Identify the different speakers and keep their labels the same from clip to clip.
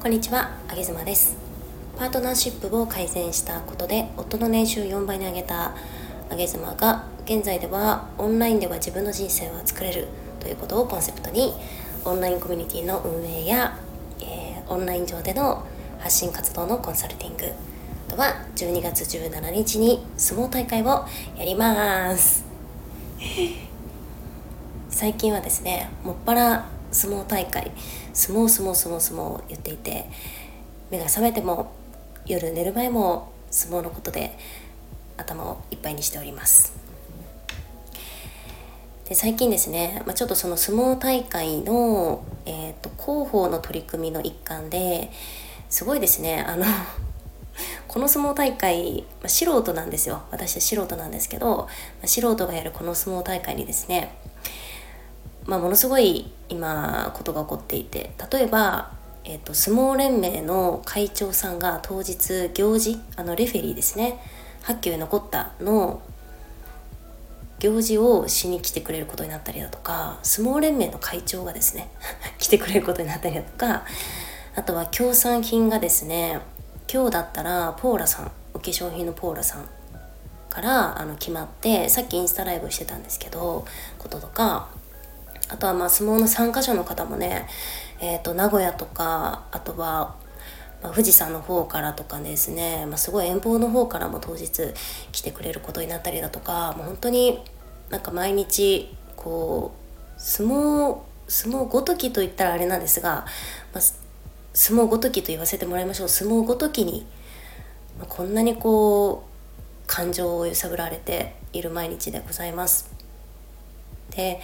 Speaker 1: こんにちは、あげずまです。パートナーシップを改善したことで夫の年収4倍に上げたあげずまが現在ではオンラインでは自分の人生は作れるということをコンセプトにオンラインコミュニティの運営や、えー、オンライン上での発信活動のコンサルティングあとは12月17日に相撲大会をやります。最近はですねもっぱら相撲大会相撲相撲相撲相撲を言っていて目が覚めても夜寝る前も相撲のことで頭をいっぱいにしております。で最近ですね、まあ、ちょっとその相撲大会の、えーと、広報の取り組みの一環ですごいですねあのこの相撲大会、まあ、素人なんですよ。私は素人なんですけど、まあ、素人がやるこの相撲大会にですねまあ、ものすごい今ことが起こっていて例えば、えーと、相撲連盟の会長さんが当日行事あのレフェリーですね発球残ったの行事をしに来てくれることになったりだとか相撲連盟の会長がですね 来てくれることになったりだとかあとは協賛品がですね今日だったらポーラさんお化粧品のポーラさんからあの決まってさっきインスタライブしてたんですけどこととかあとはまあ相撲の参加者の方もね、えー、と名古屋とかあとは、まあ、富士山の方からとかですね、まあ、すごい遠方の方からも当日来てくれることになったりだとかもう本当になんか毎日こう相撲相撲ごときと言ったらあれなんですが、まあ、相撲ごときと言わせてもらいましょう相撲ごときに、まあ、こんなにこう感情を揺さぶられている毎日でございます。で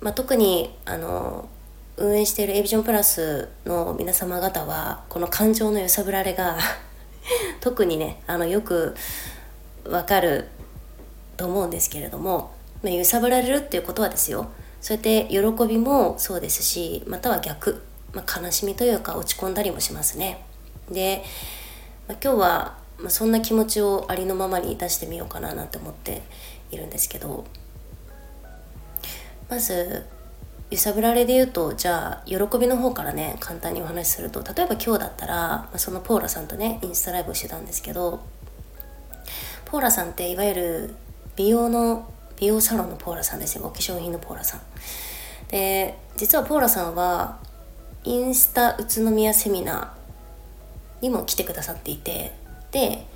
Speaker 1: まあ、特にあの運営している a ビジョンプラスの皆様方はこの感情の揺さぶられが 特にねあのよくわかると思うんですけれども、まあ、揺さぶられるっていうことはですよそうやって喜びもそうですしまたは逆、まあ、悲しみというか落ち込んだりもしますね。で、まあ、今日は、そんな気持ちをありのままに出してみようかななんて思っているんですけどまず揺さぶられで言うとじゃあ喜びの方からね簡単にお話しすると例えば今日だったら、まあ、そのポーラさんとねインスタライブをしてたんですけどポーラさんっていわゆる美容の美容サロンのポーラさんですよ。お化粧品のポーラさん。で実はポーラさんはインスタ宇都宮セミナーにも来てくださっていてで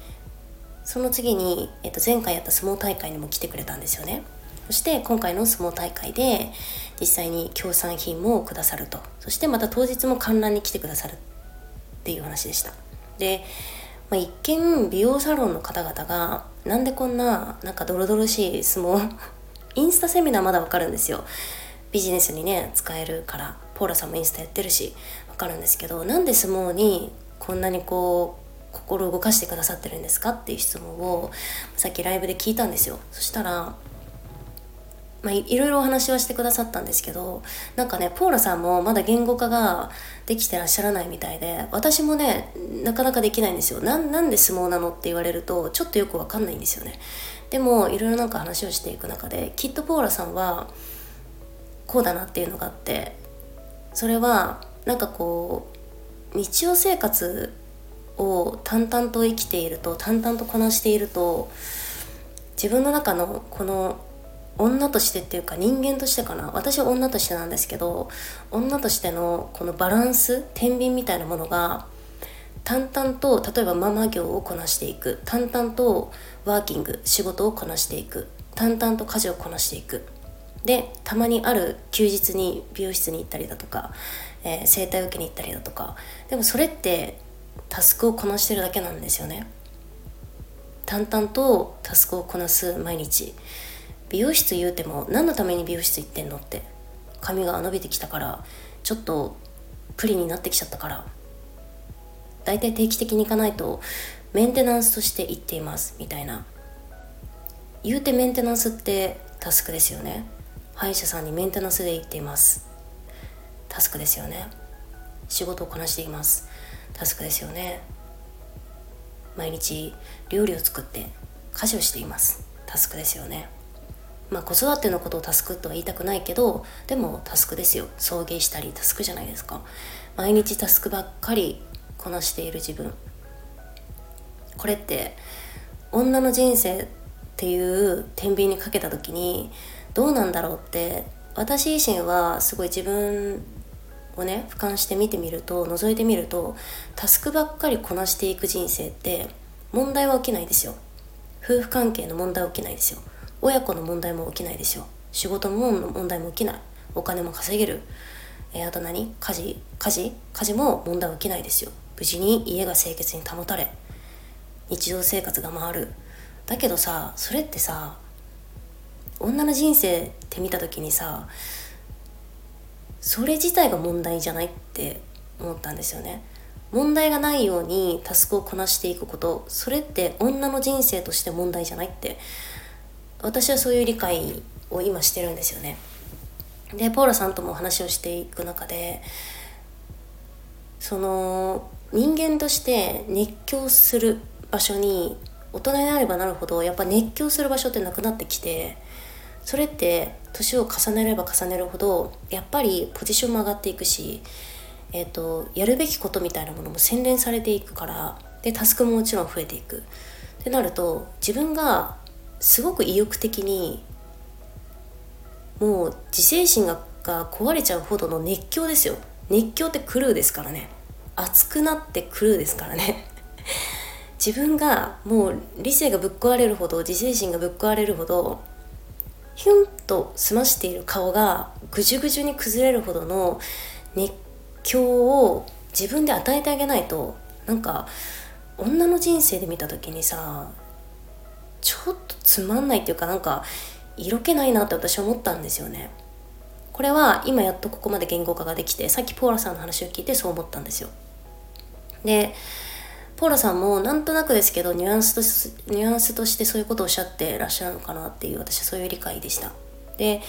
Speaker 1: その次に、えっと、前回やった相撲大会にも来てくれたんですよね。そして今回の相撲大会で実際に協賛品もくださると。そしてまた当日も観覧に来てくださるっていう話でした。で、まあ、一見美容サロンの方々がなんでこんななんかドロドロしい相撲 インスタセミナーまだわかるんですよ。ビジネスにね使えるから。ポーラさんもインスタやってるしわかるんですけどなんで相撲にこんなにこう心を動かしてくださってるんですかっていう質問をさっきライブで聞いたんですよ。そしたらまあ、いろいろお話はしてくださったんですけどなんかねポーラさんもまだ言語化ができてらっしゃらないみたいで私もねなかなかできないんですよ。ななんで相撲なのって言われるとちょっとよくわかんないんですよね。でもいろいろなんか話をしていく中できっとポーラさんはこうだなっていうのがあってそれはなんかこう日常生活を淡々と生きていると淡々とこなしていると自分の中のこの女としてっていうか人間としてかな。私は女としてなんですけど女としてのこのバランス天秤みたいなものが淡々と例えばママ業をこなしていく。淡々とワーキング仕事をこなしていく。淡々と家事をこなしていく。でたまにある休日に美容室に行ったりだとか、えー、整体受けに行ったりだとか。でもそれってタスクをこなしてるだけなんですよね。淡々とタスクをこなす毎日。美容室言うても何のために美容室行ってんのって。髪が伸びてきたからちょっとプリになってきちゃったから。大体定期的に行かないとメンテナンスとして行っていますみたいな。言うてメンテナンスってタスクですよね。歯医者さんにメンテナンスで行っています。タスクですよね。仕事をこなしています。タスクですよね。毎日料理を作って家事をしています。タスクですよね。まあ子育てのことをタスクとは言いたくないけどでもタスクですよ。送迎したりタスクじゃないですか。毎日タスクばっかりこなしている自分。これって女の人生っていう天秤にかけた時にどうなんだろうって私自身はすごい自分をね俯瞰して見てみると覗いてみるとタスクばっかりこなしていく人生って問題は起きないですよ。夫婦関係の問題は起きないですよ。親子の問題も起きないですよ仕事の問題も起きない。お金も稼げる。えー、あと何？家事。家事？家事も問題起きないですよ。無事に家が清潔に保たれ。日常生活が回る。だけどさそれってさ女の人生って見た時にさそれ自体が問題じゃないって思ったんですよね。問題がないようにタスクをこなしていくこと。それって女の人生として問題じゃないって私はそういう理解を今してるんですよね。でポーラさんとも話をしていく中でその人間として熱狂する場所に大人になればなるほどやっぱ熱狂する場所ってなくなってきてそれって年を重ねれば重ねるほどやっぱりポジションも上がっていくし、えーと、やるべきことみたいなものも洗練されていくからでタスクももちろん増えていく。ってなると自分がすごく意欲的にもう自制心が壊れちゃうほどの熱狂ですよ。熱狂ってクルーですからね。熱くなってクルーですからね。自分がもう理性がぶっ壊れるほど自制心がぶっ壊れるほどヒュンと澄ましている顔がぐじゅぐじゅに崩れるほどの熱狂を自分で与えてあげないとなんか女の人生で見た時にさちょっとつまんないっていうかなんか色気ないなって私思ったんですよね。これは今やっとここまで言語化ができてさっきポーラさんの話を聞いてそう思ったんですよ。でポーラさんもなんとなくですけどニュアンスとニュアンスとしてそういうことをおっしゃってらっしゃるのかなっていう私はそういう理解でした。で、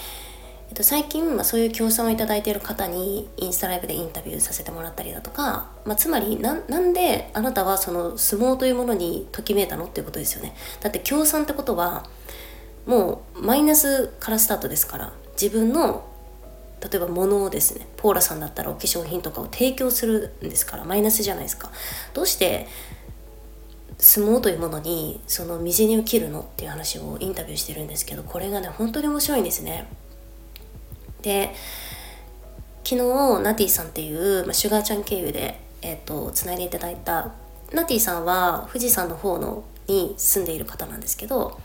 Speaker 1: えっと、最近、まあ、そういう協賛をいただいている方にインスタライブでインタビューさせてもらったりだとか、まあ、つまりなんであなたはその相撲というものにときめいたのっていうことですよね。だって協賛ってことはもうマイナスからスタートですから自分の例えば物をですねポーラさんだったらお化粧品とかを提供するんですからマイナスじゃないですか。どうして相撲というものにその水に切るのっていう話をインタビューしてるんですけどこれがね本当に面白いんですね。で昨日ナティさんっていう、まあ、シュガーちゃん経由でえっ、ー、とつないでいただいたナティさんは富士山の方のに住んでいる方なんですけど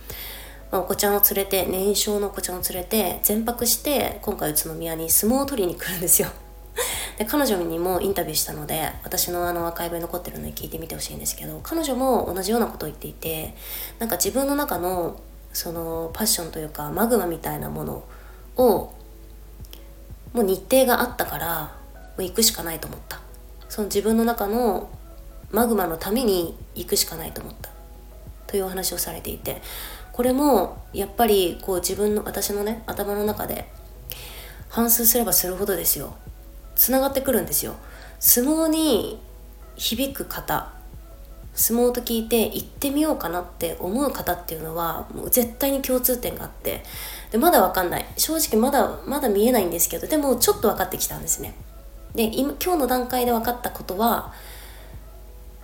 Speaker 1: まあ、お子ちゃんを連れて年少のお子ちゃんを連れて全泊して今回宇都宮に相撲を取りに来るんですよ。で彼女にもインタビューしたので私のあのアーカイブに残ってるので聞いてみてほしいんですけど彼女も同じようなことを言っていてなんか自分の中のそのパッションというかマグマみたいなものをもう日程があったからもう行くしかないと思った。その自分の中のマグマのために行くしかないと思った。というお話をされていて。これもやっぱりこう自分の私のね頭の中で反芻すればするほどですよ。つながってくるんですよ。相撲に響く方。相撲と聞いて行ってみようかなって思う方っていうのはもう絶対に共通点があってでまだ分かんない。正直まだまだ見えないんですけどでもちょっと分かってきたんですね。で今今日の段階で分かったことは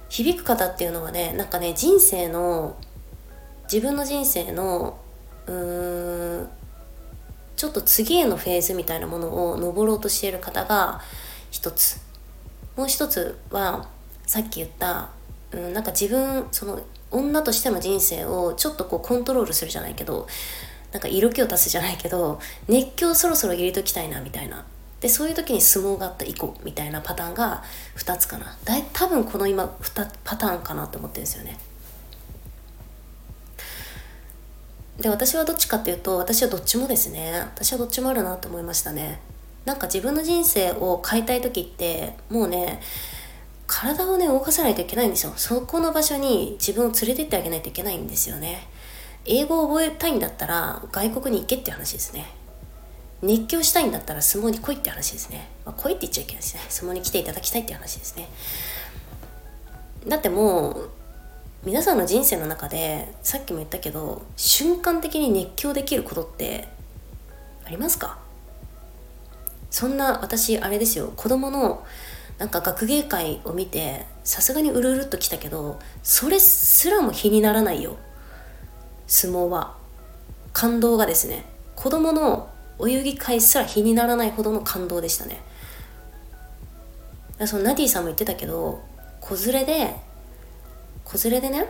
Speaker 1: 響く方っていうのはねなんかね人生の自分の人生のうんちょっと次へのフェーズみたいなものを登ろうとしている方が一つ。もう一つはさっき言った、うん、なんか自分その女としての人生をちょっとこうコントロールするじゃないけどなんか色気を出すじゃないけど熱狂そろそろ入れときたいなみたいな。でそういう時に相撲があった以降みたいなパターンが2つかな。だい多分この今2パターンかなって思ってるんですよね。で私はどっちかっていうと私はどっちもですね。私はどっちもあるなと思いましたね。なんか自分の人生を変えたい時ってもうね体をね動かさないといけないんですよ。そこの場所に自分を連れてってあげないといけないんですよね。英語を覚えたいんだったら外国に行けって話ですね。熱狂したいんだったら相撲に来いって話ですね、まあ、来いって言っちゃいけないですね。相撲に来ていただきたいって話ですね。だってもう皆さんの人生の中でさっきも言ったけど瞬間的に熱狂できることってありますか？そんな私あれですよ。子供のなんか学芸会を見てさすがにうるうるっときたけどそれすらも比にならないよ。相撲は。感動がですね。子供のお遊戯会すら比にならないほどの感動でしたね。そのナディさんも言ってたけど子連れで子連れでね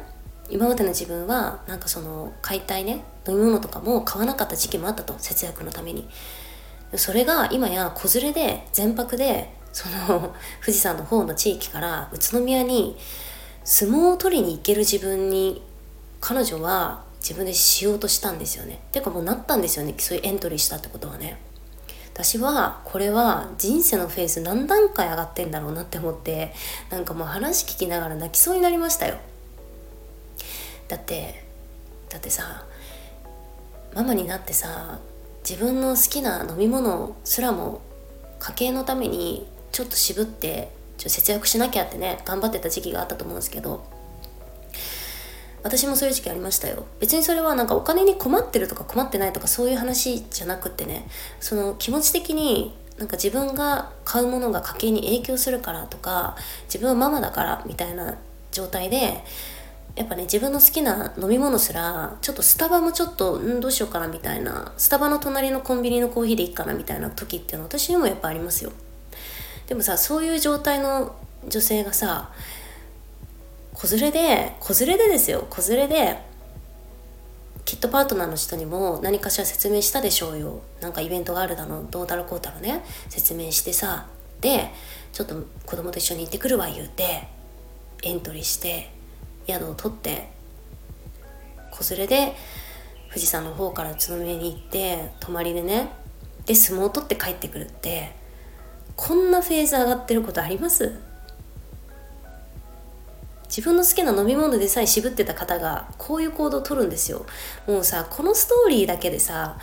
Speaker 1: 今までの自分はなんかその買いたいね飲み物とかも買わなかった時期もあったと。節約のために。それが今や子連れで全泊でその富士山の方の地域から宇都宮に相撲を取りに行ける自分に彼女は自分でしようとしたんですよね。てかもうなったんですよねそういうエントリーしたってことはね。私はこれは人生のフェーズ何段階上がってんだろうなって思ってなんかもう話聞きながら泣きそうになりましたよ。だってだってさママになってさ自分の好きな飲み物すらも家計のためにちょっと渋ってちょ節約しなきゃってね頑張ってた時期があったと思うんですけど私もそういう時期ありましたよ。別にそれはなんかお金に困ってるとか困ってないとかそういう話じゃなくってねその気持ち的になんか自分が買うものが家計に影響するからとか自分はママだからみたいな状態でやっぱね自分の好きな飲み物すらちょっとスタバもちょっとんどうしようかなみたいなスタバの隣のコンビニのコーヒーでいいかなみたいな時っていうのは私にもやっぱありますよ。でもさそういう状態の女性がさ子連れで子連れでですよ。子連れできっとパートナーの人にも何かしら説明したでしょうよ。なんかイベントがあるだろうどうだろうこうだろうね。説明してさでちょっと子供と一緒に行ってくるわ言うてエントリーして宿を取って子連れで富士山の方から宇都宮に行って泊まりでね。で相撲を取って帰ってくるって。こんなフェーズ上がってることあります？自分の好きな飲み物でさえ渋ってた方がこういう行動をとるんですよ。もうさこのストーリーだけでさ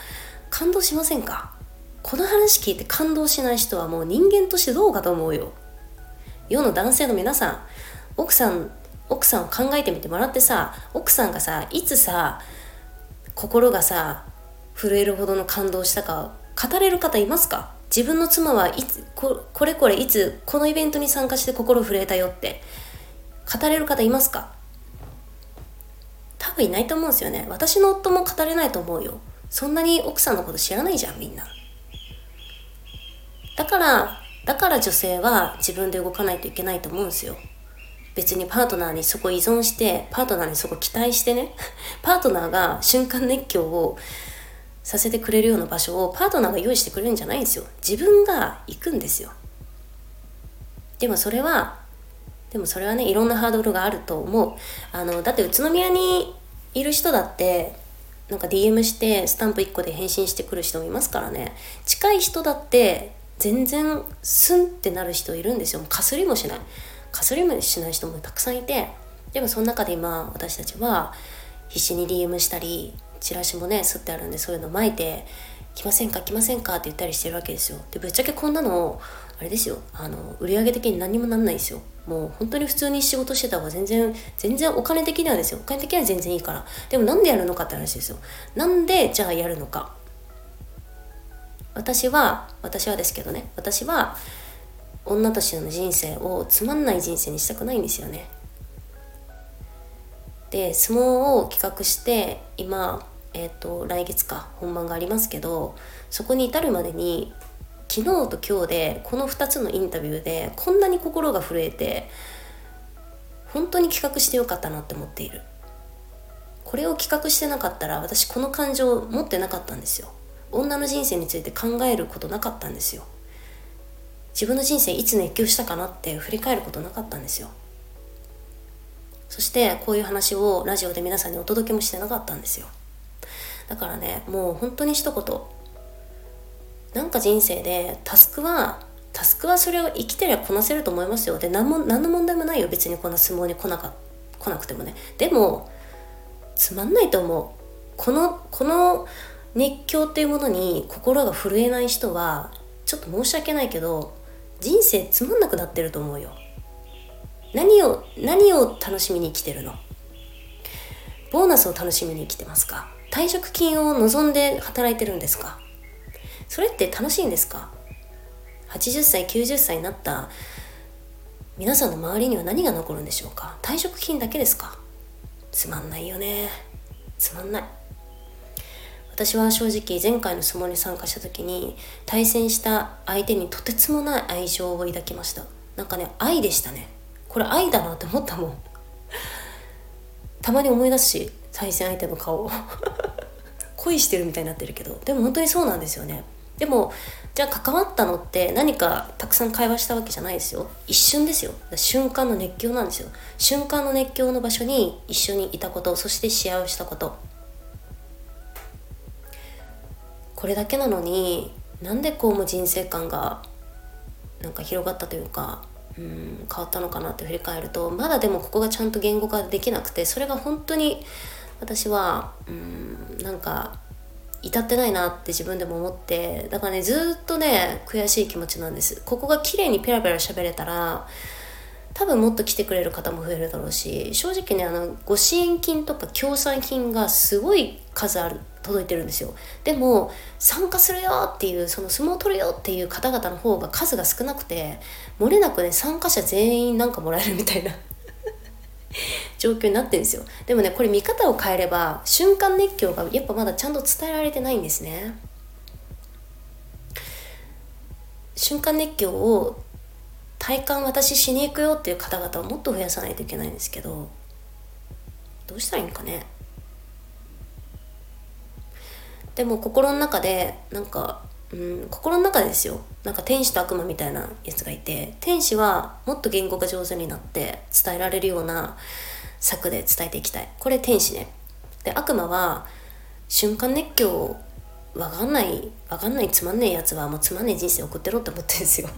Speaker 1: 感動しませんか？この話聞いて感動しない人はもう人間としてどうかと思うよ。世の男性の皆さん奥さん奥さんを考えてみてもらってさ奥さんがさいつさ心がさ震えるほどの感動したか語れる方いますか？自分の妻はいつここれこれいつこのイベントに参加して心震えたよって語れる方いますか？多分いないと思うんですよね。私の夫も語れないと思うよ。そんなに奥さんのこと知らないじゃんみんな。だからだから女性は自分で動かないといけないと思うんですよ。別にパートナーにそこ依存してパートナーにそこ期待してね。パートナーが瞬間熱狂をさせてくれるような場所をパートナーが用意してくれるんじゃないんですよ。自分が行くんですよ。でもそれはでもそれはねいろんなハードルがあると思う。あのだって宇都宮にいる人だってなんか DM してスタンプ1個で返信してくる人もいますからね。近い人だって全然スンってなる人いるんですよ。かすりもしない。かすりもしない人もたくさんいて。でもその中で今私たちは必死に DM したりチラシもね吸ってあるんでそういうの巻いて「来ませんか来ませんか?」って言ったりしてるわけですよ。でぶっちゃけこんなのあれですよ。あの売上的に何にもなんないですよ。もう本当に普通に仕事してた方が全然全然お金的にはですよ。お金的には全然いいから。でもなんでやるのかって話ですよ。なんでじゃあやるのか。私は私はですけどね。私は女としての人生をつまんない人生にしたくないんですよね。で相撲を企画して今、えーと、来月か本番がありますけどそこに至るまでに昨日と今日でこの2つのインタビューでこんなに心が震えて本当に企画してよかったなって思っている。これを企画してなかったら私この感情を持ってなかったんですよ。女の人生について考えることなかったんですよ。自分の人生いつ熱狂したかなって振り返ることなかったんですよ。そしてこういう話をラジオで皆さんにお届けもしてなかったんですよ。だからねもう本当に一言。なんか人生でタスクはタスクはそれを生きてりゃこなせると思いますよ。で何も何の問題もないよ。別にこんな相撲に来なか来なくてもね。でもつまんないと思う。このこの熱狂っていうものに心が震えない人はちょっと申し訳ないけど人生つまんなくなってると思うよ。何を何を楽しみに生きてるの？ボーナスを楽しみに生きてますか？退職金を望んで働いてるんですか？それって楽しいんですか？80歳90歳になった皆さんの周りには何が残るんでしょうか？退職金だけですか？つまんないよね。つまんない。私は正直前回の相撲に参加した時に対戦した相手にとてつもない愛情を抱きました。なんかね愛でしたね。これ愛だなって思ったもん。たまに思い出すし対戦相手の顔。恋してるみたいになってるけどでも本当にそうなんですよね。でもじゃあ関わったのって何かたくさん会話したわけじゃないですよ。一瞬ですよ。瞬間の熱狂なんですよ。瞬間の熱狂の場所に一緒にいたことそして試合をしたこと。これだけなのになんでこうも人生観がなんか広がったというかうん変わったのかなって振り返るとまだでもここがちゃんと言語化できなくてそれが本当に私はうんなんか至ってないなって自分でも思ってだからねずっとね悔しい気持ちなんです。ここが綺麗にペラペラ喋れたら多分もっと来てくれる方も増えるだろうし正直ねあのご支援金とか協賛金がすごい数ある届いてるんですよ。でも参加するよっていうその相撲取るよっていう方々の方が数が少なくて漏れなくね参加者全員なんかもらえるみたいな。状況になってるんですよ。でもねこれ見方を変えれば瞬間熱狂がやっぱまだちゃんと伝えられてないんですね。瞬間熱狂を体感私しに行くよっていう方々をもっと増やさないといけないんですけどどうしたらいいんかね。でも心の中でなんか、うん、心の中ですよ。なんか天使と悪魔みたいなやつがいて天使はもっと言語が上手になって伝えられるような策で伝えていきたい。これ天使ね。で悪魔は瞬間熱狂わかんないわかんないつまんねえやつはもうつまんねえ人生送ってろって思ってるんですよ。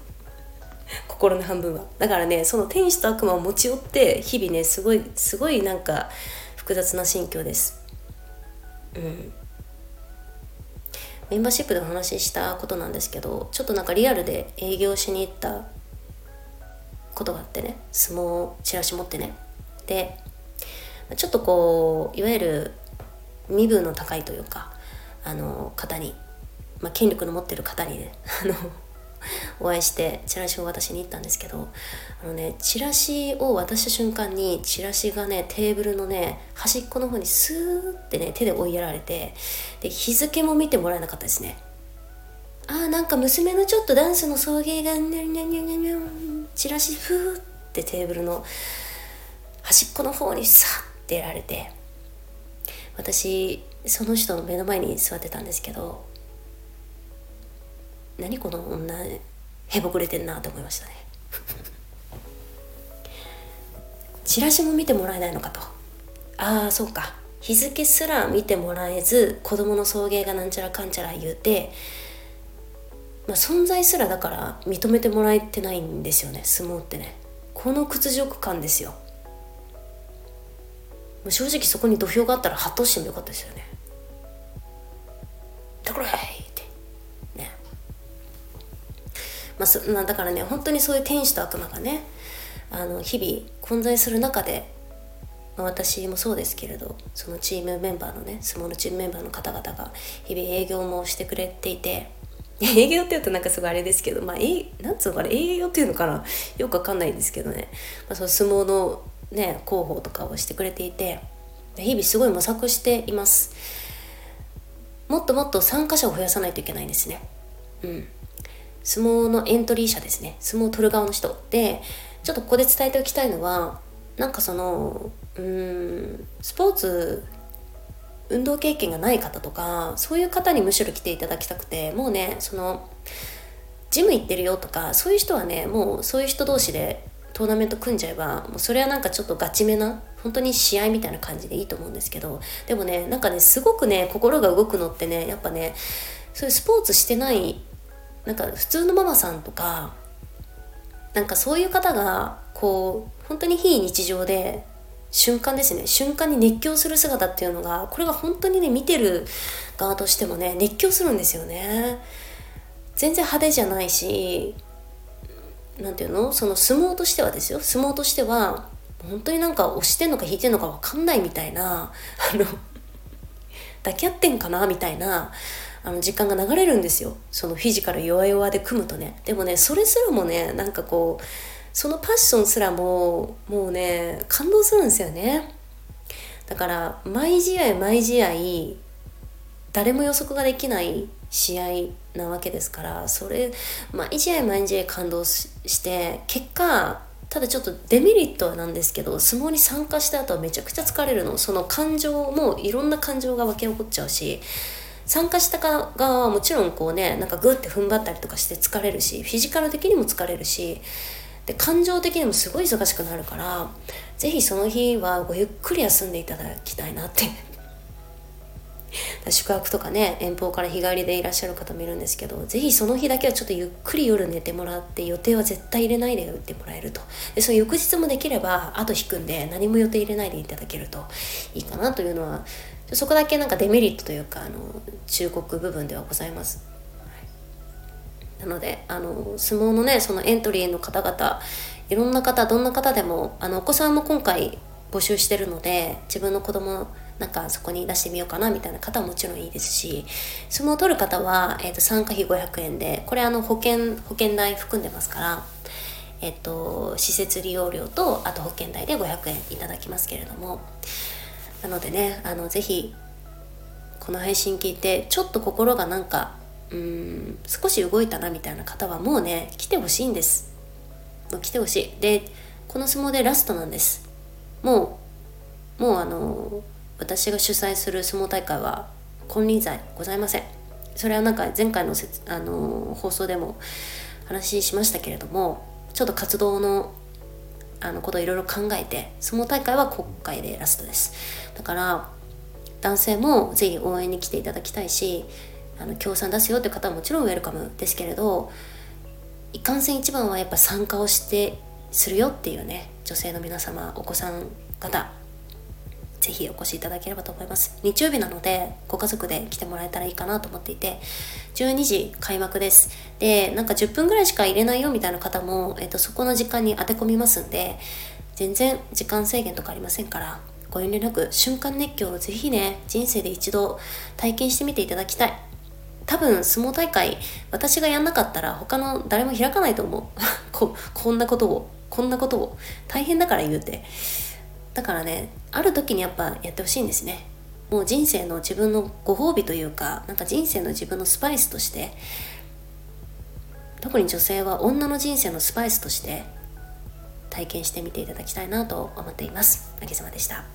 Speaker 1: 心の半分は。だからねその天使と悪魔を持ち寄って日々ねすごいすごいなんか複雑な心境です。うん。メンバーシップでお話ししたことなんですけどちょっとなんかリアルで営業しに行ったことがあってね。相撲チラシ持ってね。でちょっとこういわゆる身分の高いというかあの方に、まあ、権力の持ってる方にね あのお会いしてチラシを渡しに行ったんですけどあのねチラシを渡した瞬間にチラシがねテーブルのね端っこの方にスーってね手で追いやられてで日付も見てもらえなかったですね。あーなんか娘のちょっとダンスの送迎がニャニャニャニャニャチラシふーってテーブルの端っこの方にさってやられて私その人の目の前に座ってたんですけど何この女へぼくれてんなって思いましたね。チラシも見てもらえないのかと。ああそうか。日付すら見てもらえず子供の送迎がなんちゃらかんちゃら言うて、まあ、存在すらだから認めてもらえてないんですよね。相撲ってね。この屈辱感ですよ。正直そこに土俵があったらハッとしてもよかったですよね。だからね。まあそ、まあ、だからね本当にそういう天使と悪魔がねあの日々混在する中で、まあ、私もそうですけれどそのチームメンバーのね相撲のチームメンバーの方々が日々営業もしてくれていて 営業って言うとなんかすごいあれですけどまあえなんつうのかな営業っていうのかなよくわかんないんですけどね、まあ、その相撲のね広報とかをしてくれていて日々すごい模索しています。もっともっと参加者を増やさないといけないんですね。うん。相撲のエントリー者ですね。相撲を取る側の人。でちょっとここで伝えておきたいのはなんかそのうんスポーツ運動経験がない方とかそういう方にむしろ来ていただきたくてもうねそのジム行ってるよとかそういう人はねもうそういう人同士でトーナメント組んじゃえばもうそれはなんかちょっとガチめな本当に試合みたいな感じでいいと思うんですけどでもねなんかねすごくね心が動くのってねやっぱねそういうスポーツしてないなんか普通のママさんとかなんかそういう方がこう本当に非日常で瞬間ですね。瞬間に熱狂する姿っていうのがこれが本当にね見てる側としてもね熱狂するんですよね。全然派手じゃないし何ていうの？その相撲としてはですよ。相撲としては本当になんか押してんのか引いてんのか分かんないみたいなあの抱き合ってんかなみたいなあの時間が流れるんですよ。そのフィジカル弱々で組むとね。でもねそれすらもねなんかこうそのパッションすらももうね感動するんですよね。だから毎試合毎試合誰も予測ができない試合なわけですからそれ毎試合毎試合感動して結果ただちょっとデメリットはなんですけど相撲に参加した後はめちゃくちゃ疲れるの。その感情もいろんな感情が湧き起こっちゃうし参加した側はもちろんこうねなんかグッて踏ん張ったりとかして疲れるしフィジカル的にも疲れるしで感情的にもすごい忙しくなるから是非その日はごゆっくり休んでいただきたいなって宿泊とかね遠方から日帰りでいらっしゃる方もいるんですけど是非その日だけはちょっとゆっくり夜寝てもらって予定は絶対入れないで打ってもらえるとでその翌日もできれば後引くんで何も予定入れないでいただけるといいかなというのはそこだけなんかデメリットというかあの忠告部分ではございます。なのであの相撲のねそのエントリーの方々いろんな方どんな方でもあのお子さんも今回募集してるので自分の子供なんかそこに出してみようかなみたいな方はもちろんいいですし相撲を取る方は、えーと、参加費500円でこれあの保険保険代含んでますからえっ、ー、と施設利用料とあと保険代で500円いただきますけれども。なのでねあのぜひこの配信聞いてちょっと心がなんかうん少し動いたなみたいな方はもうね来てほしいんです。もう来てほしい。でこの相撲でラストなんです。もうもうあの私が主催する相撲大会は金輪際ございません。それはなんか前回のせあの放送でも話しましたけれどもちょっと活動のあのことをいろいろ考えて相撲大会は今回でラストです。だから男性もぜひ応援に来ていただきたいしあの協賛出すよって方はもちろんウェルカムですけれどいかんせん一番はやっぱ参加をしてするよっていうね女性の皆様お子さん方ぜひお越しいただければと思います。日曜日なのでご家族で来てもらえたらいいかなと思っていて12時開幕です。でなんか10分ぐらいしか入れないよみたいな方も、えっと、そこの時間に当て込みますんで全然時間制限とかありませんからご遠慮なく瞬間熱狂をぜひね人生で一度体験してみていただきたい。多分相撲大会私がやんなかったら他の誰も開かないと思う。ここんなことをこんなことを大変だから言うて。だからねある時にやっぱやってほしいんですねもう人生の自分のご褒美というかなんか人生の自分のスパイスとして特に女性は女の人生のスパイスとして体験してみていただきたいなと思っています。あげさまでした。